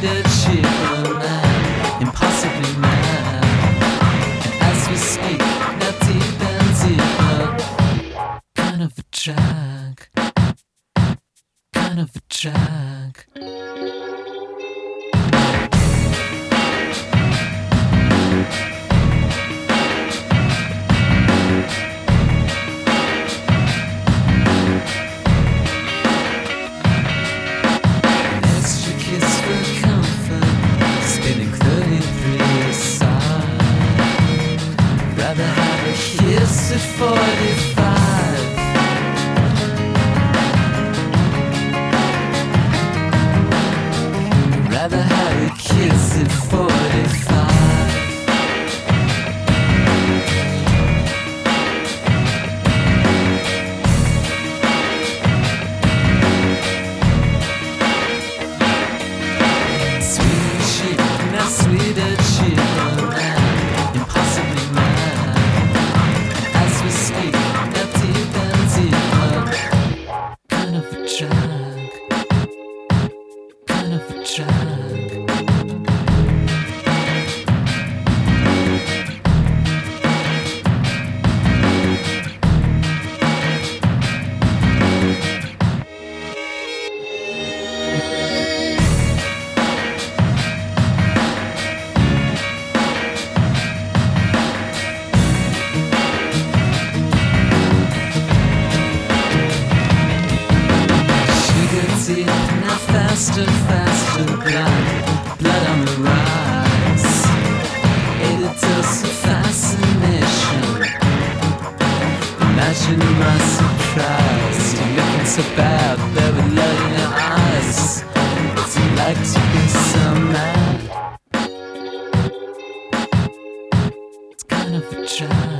that shit. 这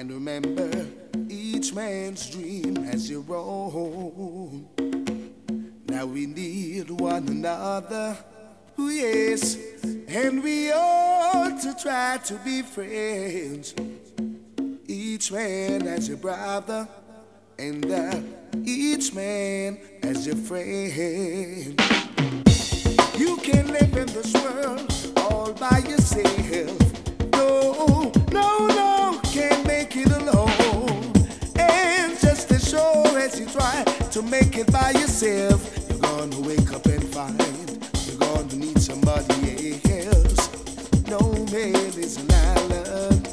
And remember, each man's dream has your own. Now we need one another, oh yes, and we ought to try to be friends. Each man has a brother, and each man has a friend. You can live in this world all by yourself. No, no, no, can't. unless you try to make it by yourself. You're gonna wake up and find you're gonna need somebody else. No man is an island.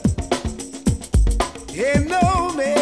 Yeah, no man.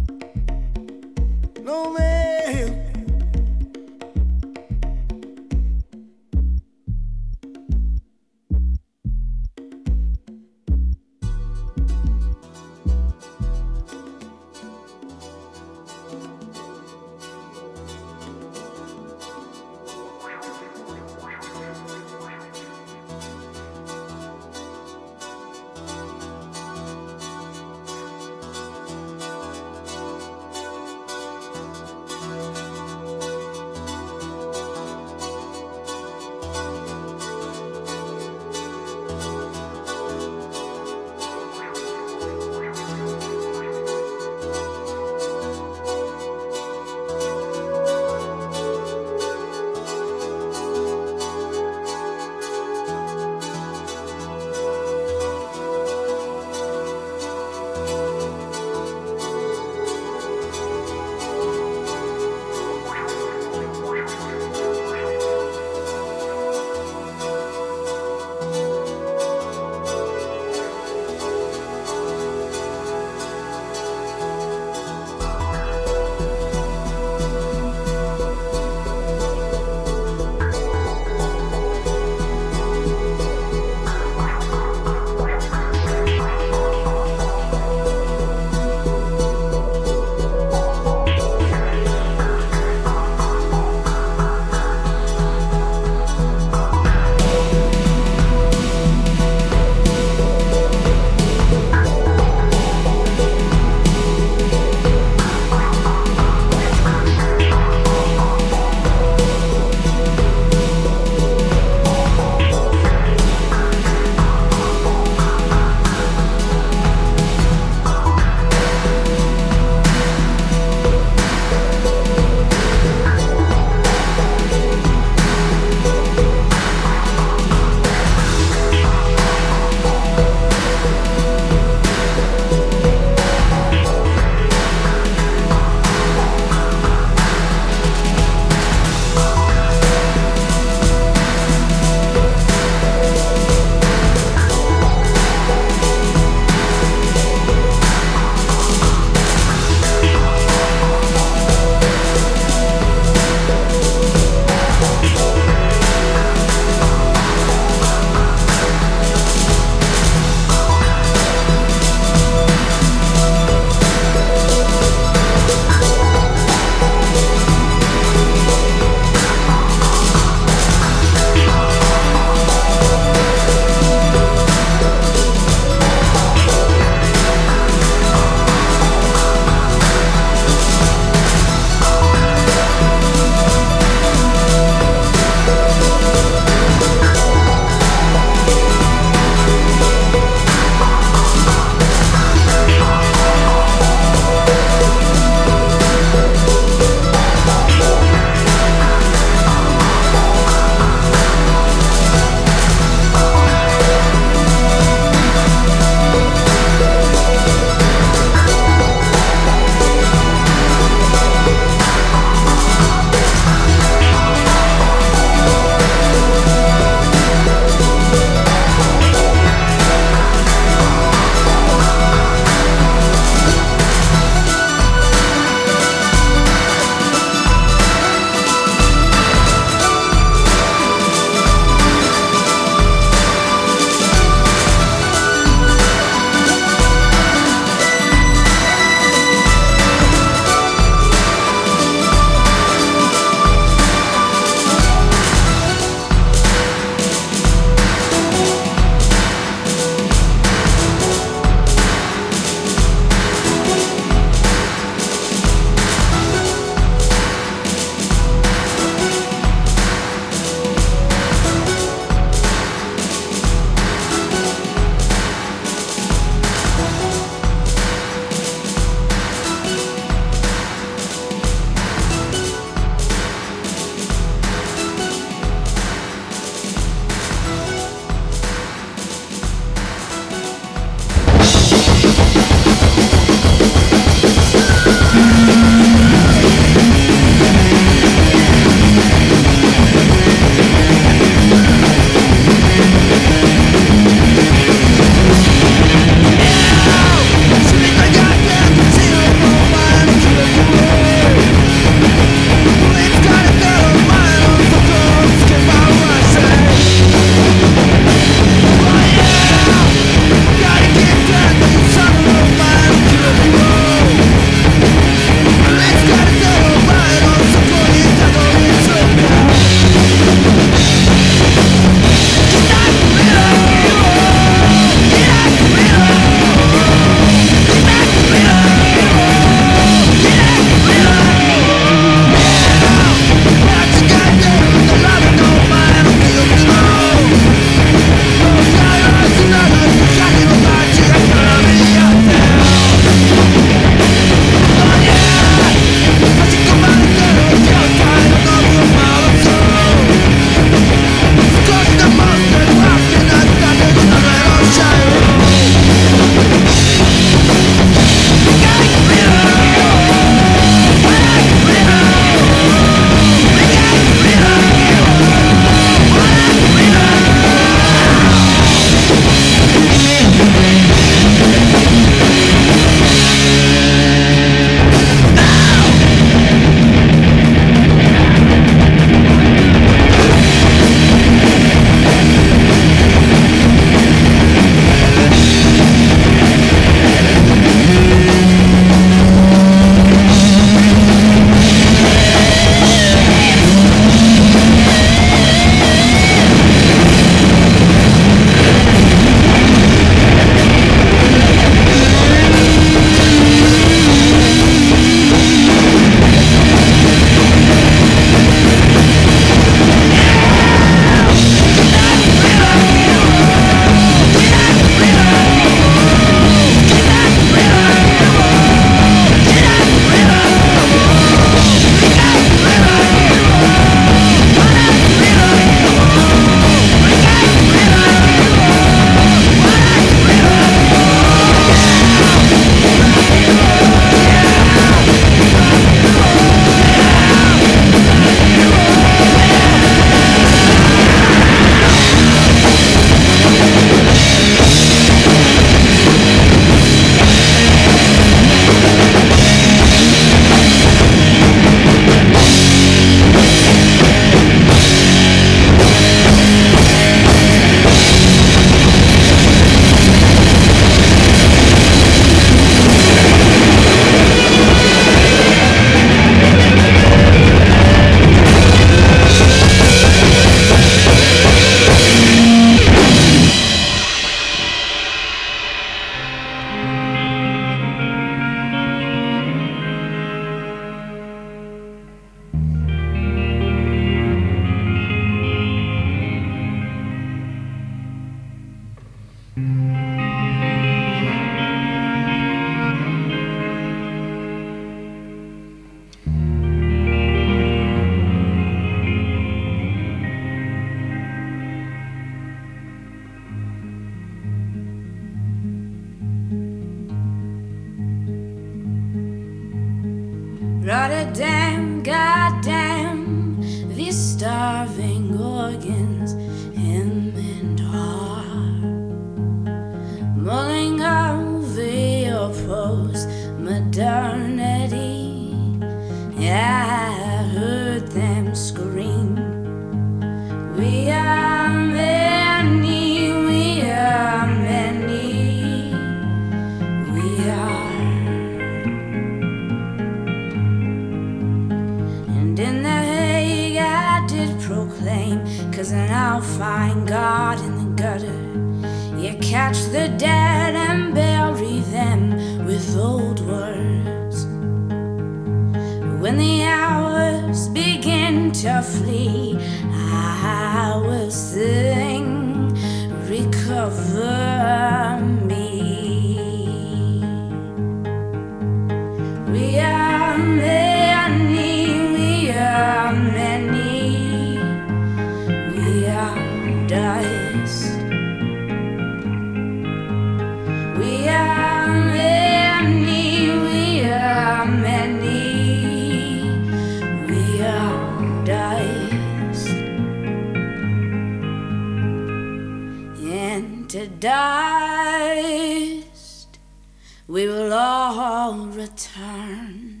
All return.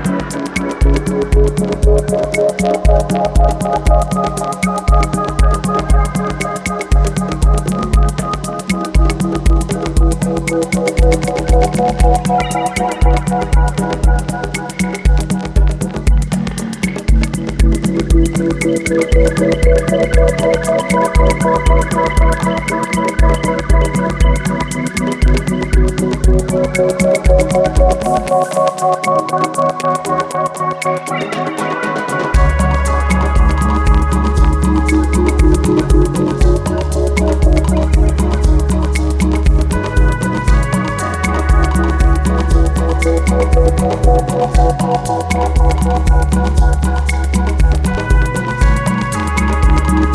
Thank Thank